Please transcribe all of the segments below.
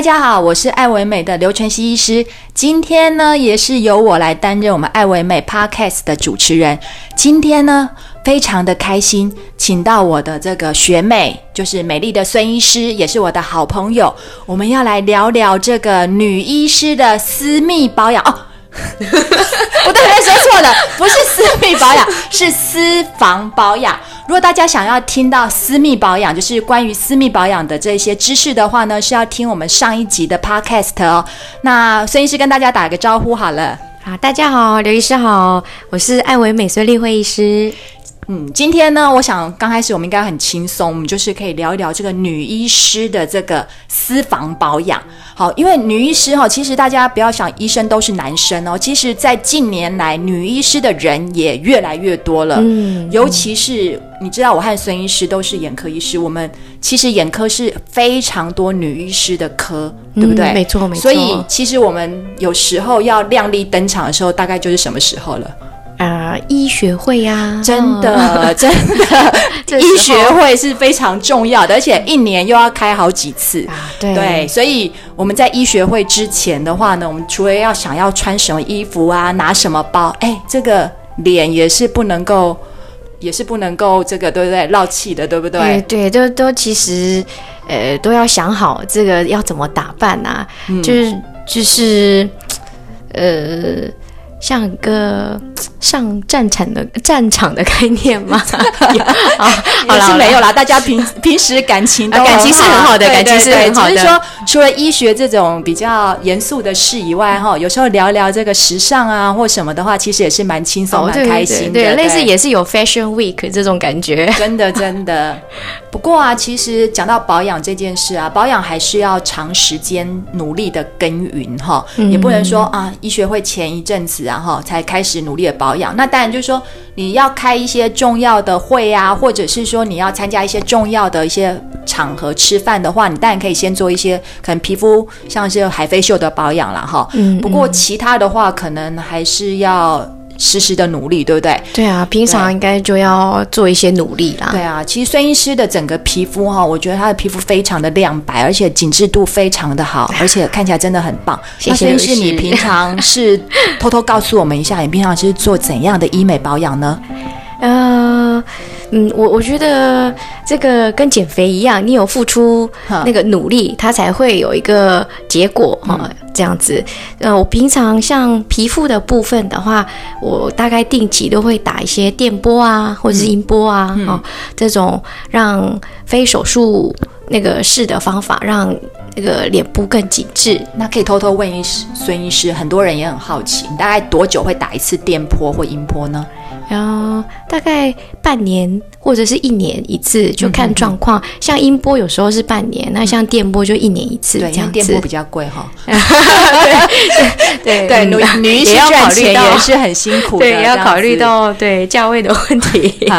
大家好，我是爱惟美的刘淳熙医师。今天呢，也是由我来担任我们爱惟美 Podcast 的主持人。今天呢，非常的开心，请到我的这个学妹，就是美丽的孙医师，也是我的好朋友。我们要来聊聊这个女医师的私密保养哦。我对不起，说错了，不是私密保养，是私房保养。如果大家想要听到私密保养，就是关于私密保养的这些知识的话呢，是要听我们上一集的 podcast 哦。那孙医师跟大家打个招呼好了。啊，大家好，刘医师好，我是爱维美孙立惠医师。嗯，今天呢，我想刚开始我们应该很轻松，我们就是可以聊一聊这个女医师的这个私房保养。好，因为女医师哈，其实大家不要想医生都是男生哦，其实，在近年来，女医师的人也越来越多了。嗯，尤其是你知道，我和孙医师都是眼科医师，我们其实眼科是非常多女医师的科，对不对？嗯，没错，没错。所以，其实我们有时候要亮丽登场的时候，大概就是什么时候了？医学会呀、啊，真的，哦、真的，医学会是非常重要的，而且一年又要开好几次。啊、对，对，所以我们在医学会之前的话呢，我们除了要想要穿什么衣服啊，拿什么包，哎，这个脸也是不能够，也是不能够这个，对不对？漏气的，对不对？对，对，都都其实，呃，都要想好这个要怎么打扮啊，嗯、就是就是，呃。像一个上战场的战场的概念吗？好，好是没有啦。大家平平时感情都感情是很好的，感情是很好的。只是说，除了医学这种比较严肃的事以外，哈，有时候聊聊这个时尚啊或什么的话，其实也是蛮轻松、蛮开心的。对，类似也是有 Fashion Week 这种感觉。真的，真的。不过啊，其实讲到保养这件事啊，保养还是要长时间努力的耕耘哈，也不能说啊，医学会前一阵子。然后才开始努力的保养。那当然就是说，你要开一些重要的会啊，或者是说你要参加一些重要的一些场合吃饭的话，你当然可以先做一些可能皮肤像是海飞秀的保养了哈。嗯。不过其他的话，可能还是要。时时的努力，对不对？对啊，平常应该就要做一些努力啦。对啊，其实孙医师的整个皮肤哈，我觉得他的皮肤非常的亮白，而且紧致度非常的好，而且看起来真的很棒。谢谢。孙医师，你平常是偷偷告诉我们一下，你平常是做怎样的医美保养呢？呃，嗯，我我觉得这个跟减肥一样，你有付出那个努力，它才会有一个结果哈。嗯这样子，呃，我平常像皮肤的部分的话，我大概定期都会打一些电波啊，或者是音波啊，嗯、哦，这种让非手术那个式的方法，让那个脸部更紧致。那可以偷偷问一孙医师，很多人也很好奇，你大概多久会打一次电波或音波呢？然后大概半年或者是一年一次，就看状况。像音波有时候是半年，那像电波就一年一次这样电波比较贵哈。对 对对，女女医师赚钱也是很辛苦的，对，要考虑到 对价位的问题。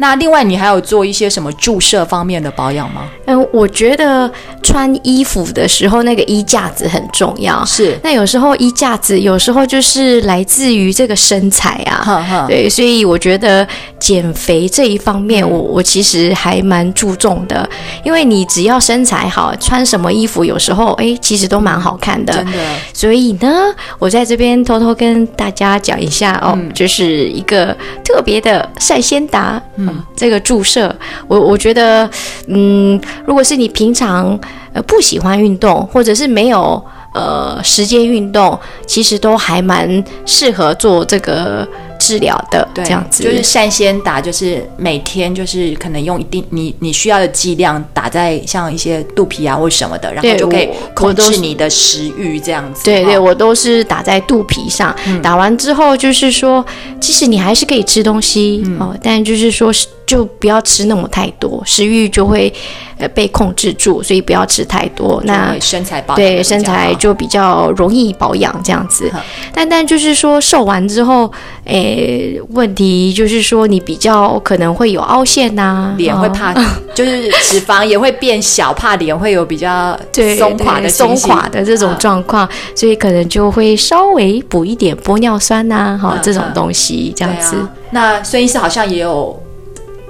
那另外，你还有做一些什么注射方面的保养吗？嗯，我觉得穿衣服的时候，那个衣架子很重要。是。那有时候衣架子，有时候就是来自于这个身材啊。呵呵对，所以我觉得减肥这一方面我，我、嗯、我其实还蛮注重的。因为你只要身材好，穿什么衣服，有时候哎，其实都蛮好看的。真的。所以呢，我在这边偷偷跟大家讲一下哦，嗯、就是一个特别的赛先达。嗯。这个注射，我我觉得，嗯，如果是你平常呃不喜欢运动，或者是没有呃时间运动，其实都还蛮适合做这个。治疗的这样子，就是善先打，就是每天就是可能用一定你你需要的剂量打在像一些肚皮啊或什么的，然后就可以控制你的食欲这样子。对对，我都是打在肚皮上，嗯、打完之后就是说，其实你还是可以吃东西、嗯、哦，但就是说就不要吃那么太多，食欲就会呃被控制住，所以不要吃太多。那身材保养对身材就比较容易保养这样子。嗯、但但就是说瘦完之后，诶。问题就是说，你比较可能会有凹陷呐、啊，脸会怕，哦、就是脂肪也会变小，怕脸会有比较松垮的松垮的这种状况，嗯、所以可能就会稍微补一点玻尿酸呐、啊，哈、嗯，这种东西这样子。啊、那孙医师好像也有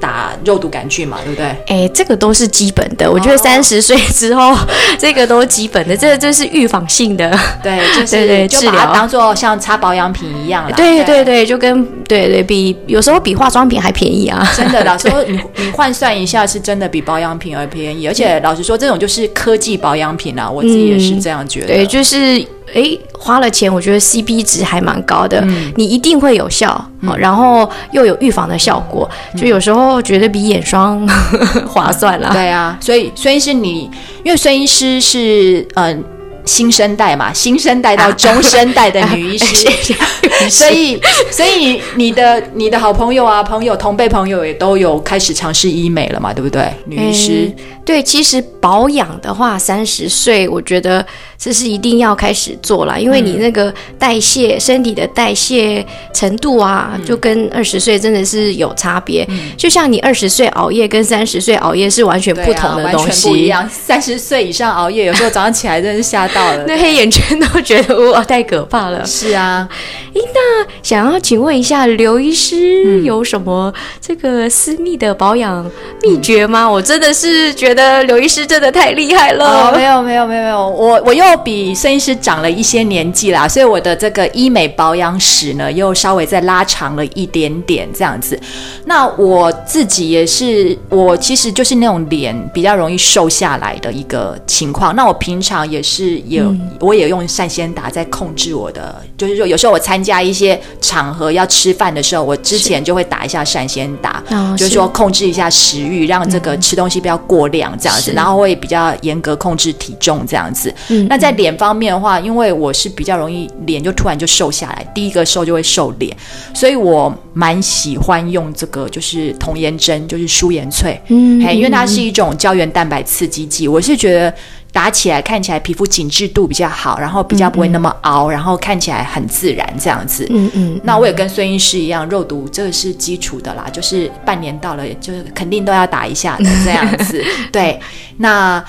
打肉毒杆菌嘛，对不对？哎，这个都是基本的。我觉得三十岁之后，这个都基本的，这这是预防性的。对，就是 对对，就把它当做像擦保养品一样了。对对对，就跟对对比，有时候比化妆品还便宜啊！真的，老 实说，你你换算一下，是真的比保养品而便宜。而且老实说，这种就是科技保养品啊，我自己也是这样觉得。对，就是。哎，花了钱，我觉得 CP 值还蛮高的，嗯、你一定会有效，嗯、然后又有预防的效果，嗯、就有时候觉得比眼霜 划算了。对啊，所以孙医师你，因为孙医师是嗯。呃新生代嘛，新生代到中生代的女医师，所以所以你的你的好朋友啊，朋友同辈朋友也都有开始尝试医美了嘛，对不对？女医师、嗯、对，其实保养的话，三十岁我觉得这是一定要开始做了，因为你那个代谢、嗯、身体的代谢程度啊，就跟二十岁真的是有差别。嗯、就像你二十岁熬夜跟三十岁熬夜是完全不同的东西，啊、完全不一样。三十岁以上熬夜，有时候 早上起来真的是吓到了。那黑眼圈都觉得哇，太可怕了。是啊，那想要请问一下刘医师，有什么这个私密的保养秘诀吗？嗯、我真的是觉得刘医师真的太厉害了。哦、没有没有没有没有，我我又比孙医师长了一些年纪啦，所以我的这个医美保养史呢，又稍微再拉长了一点点这样子。那我自己也是，我其实就是那种脸比较容易瘦下来的一个情况。那我平常也是。有，嗯、我也用善仙达在控制我的，就是说有时候我参加一些场合要吃饭的时候，我之前就会打一下善仙达，是就是说控制一下食欲，让这个吃东西不要过量这样子，嗯、然后会比较严格控制体重这样子。嗯、那在脸方面的话，因为我是比较容易脸就突然就瘦下来，第一个瘦就会瘦脸，所以我蛮喜欢用这个就是童颜针，就是舒颜萃，嗯，因为它是一种胶原蛋白刺激剂，我是觉得。打起来看起来皮肤紧致度比较好，然后比较不会那么凹，嗯嗯，然后看起来很自然这样子。嗯，嗯嗯。那我也跟孙医师一样，肉毒这个是基础的啦，就是半年到了，就是肯定都要打一下的这样子。对，那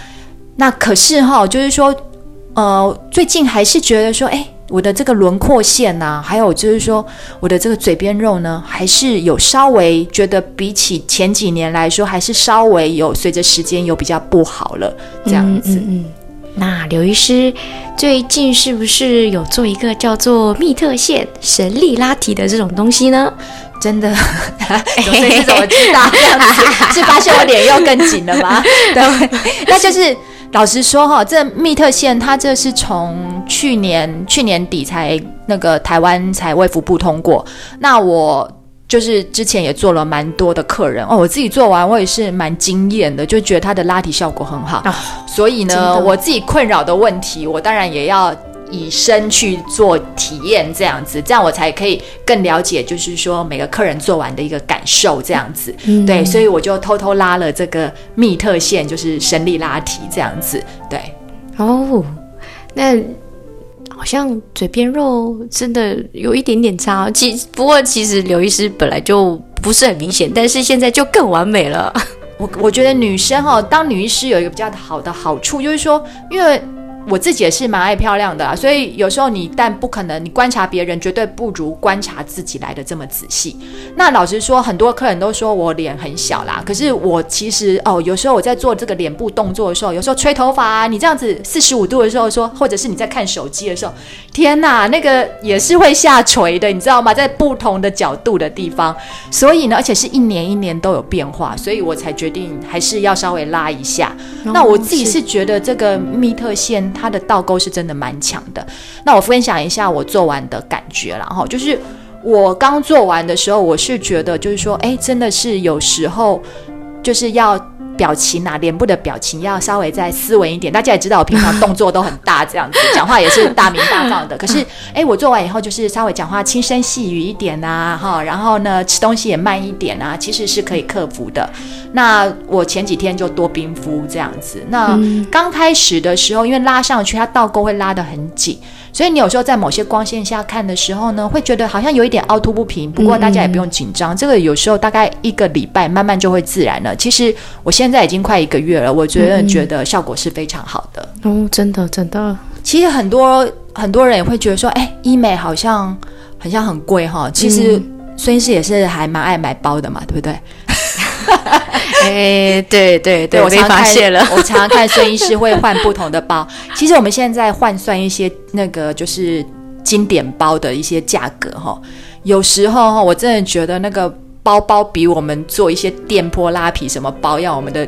那可是哈，就是说，呃，最近还是觉得说，哎。我的这个轮廓线呐、啊，还有就是说我的这个嘴边肉呢，还是有稍微觉得比起前几年来说，还是稍微有随着时间有比较不好了这样子。嗯，嗯，嗯，那刘医师最近是不是有做一个叫做密特线神力拉提的这种东西呢？真的，所以是怎么知道这样子？是发现我脸又更紧了吗？对，那就是。老实说哈，这密特线它这是从去年去年底才那个台湾才卫福部通过。那我就是之前也做了蛮多的客人哦，我自己做完我也是蛮惊艳的，就觉得它的拉提效果很好。哦、所以呢，我自己困扰的问题，我当然也要。以身去做体验，这样子，这样我才可以更了解，就是说每个客人做完的一个感受，这样子，嗯、对，所以我就偷偷拉了这个密特线，就是神力拉提这样子，对。哦，那好像嘴边肉真的有一点点差，其不过其实刘医师本来就不是很明显，但是现在就更完美了。我我觉得女生哈、哦，当女医师有一个比较好的好处，就是说，因为。我自己也是蛮爱漂亮的啦，所以有时候你但不可能，你观察别人绝对不如观察自己来的这么仔细。那老实说，很多客人都说我脸很小啦，可是我其实哦，有时候我在做这个脸部动作的时候，有时候吹头发啊，你这样子四十五度的时候说，或者是你在看手机的时候，天哪，那个也是会下垂的，你知道吗？在不同的角度的地方，所以呢，而且是一年一年都有变化，所以我才决定还是要稍微拉一下。哦，那我自己是觉得这个密特线。它的倒钩是真的蛮强的。那我分享一下我做完的感觉，然后就是我刚做完的时候，我是觉得就是说，哎，真的是有时候就是要。表情啊，脸部的表情要稍微再斯文一点。大家也知道，我平常动作都很大，这样子讲话也是大鸣大放的。可是，哎，我做完以后就是稍微讲话轻声细语一点啊，哈，然后呢，吃东西也慢一点啊，其实是可以克服的。那我前几天就多冰敷这样子。那刚开始的时候，因为拉上去，它倒钩会拉得很紧。所以你有时候在某些光线下看的时候呢，会觉得好像有一点凹凸不平。不过大家也不用紧张，嗯、这个有时候大概一个礼拜慢慢就会自然了。其实我现在已经快一个月了，我觉得觉得效果是非常好的。哦，真的真的。其实很多很多人也会觉得说，哎，医美好像好像很贵哈。其实孙医师也是还蛮爱买包的嘛，对不对？哎，对对对，我常发现了。我常常看孙医师会换不同的包。其实我们现在换算一些那个就是经典包的一些价格哈，有时候哈，我真的觉得那个包包比我们做一些电波拉皮什么包要我们的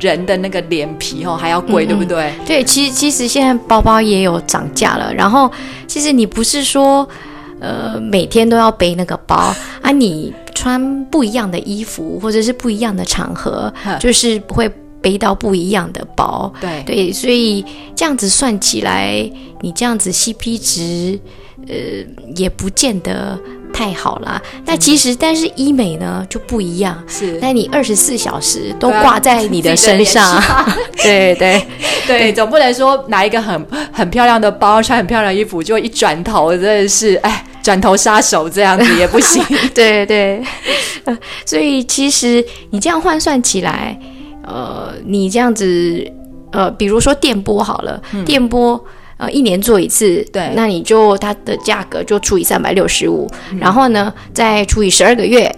人的那个脸皮哈还要贵，嗯嗯对不对？对，其实其实现在包包也有涨价了。然后其实你不是说呃每天都要背那个包啊，你。穿不一样的衣服，或者是不一样的场合，就是不会背到不一样的包。对。对，所以这样子算起来，你这样子 CP 值，呃，也不见得太好啦。那其实，但是医美呢就不一样，是，那你二十四小时都挂在你的身上，对。对 对，总不能说拿一个很很漂亮的包，穿很漂亮的衣服，就一转头真的是哎。转头杀手这样子也不行，对对，所以其实你这样换算起来，呃，你这样子，呃，比如说电波好了，嗯、电波呃一年做一次，对，那你就它的价格就除以三百六十五，然后呢再除以十二个月，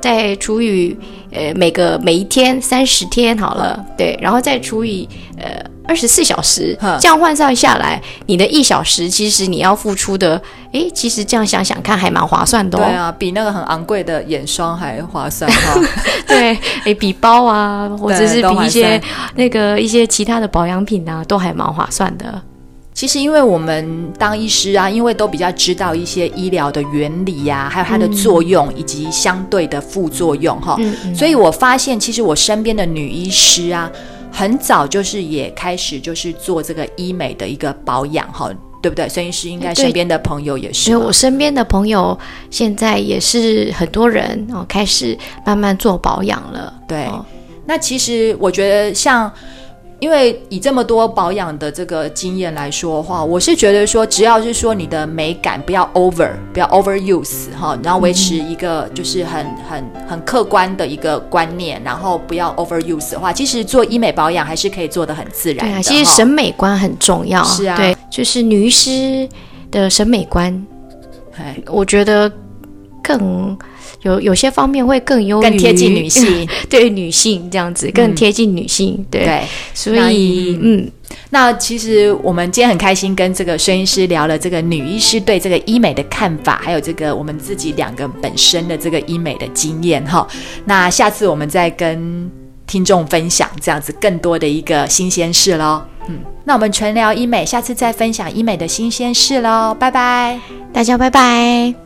再除以呃每个每一天三十天好了，嗯、对，然后再除以呃。二十四小时，这样换算下来，你的一小时其实你要付出的，诶，其实这样想想看，还蛮划算的哦。对啊，比那个很昂贵的眼霜还划算哈。对，诶，比包啊，或者是比一些那个一些其他的保养品啊，都还蛮划算的。其实，因为我们当医师啊，因为都比较知道一些医疗的原理呀、啊，还有它的作用以及相对的副作用哈，嗯嗯、所以我发现，其实我身边的女医师啊。很早就是也开始就是做这个医美的一个保养哈，对不对？孙医师应该身边的朋友也是。因为我身边的朋友现在也是很多人哦，开始慢慢做保养了。对，哦、那其实我觉得像。因为以这么多保养的这个经验来说的话，我是觉得说，只要是说你的美感不要 over，不要 overuse 哈，然后维持一个就是很很很客观的一个观念，然后不要 overuse 的话，其实做医美保养还是可以做的很自然的。对啊，其实审美观很重要。是啊，对，就是女医师的审美观，我觉得更。有有些方面会更优，更贴近女性，对女性这样子更贴近女性，嗯、对，对。所以嗯，那其实我们今天很开心跟这个孙医师聊了这个女医师对这个医美的看法，还有这个我们自己两个本身的这个医美的经验哈。那下次我们再跟听众分享这样子更多的一个新鲜事喽。嗯，那我们纯聊医美，下次再分享医美的新鲜事喽，拜拜，大家拜拜。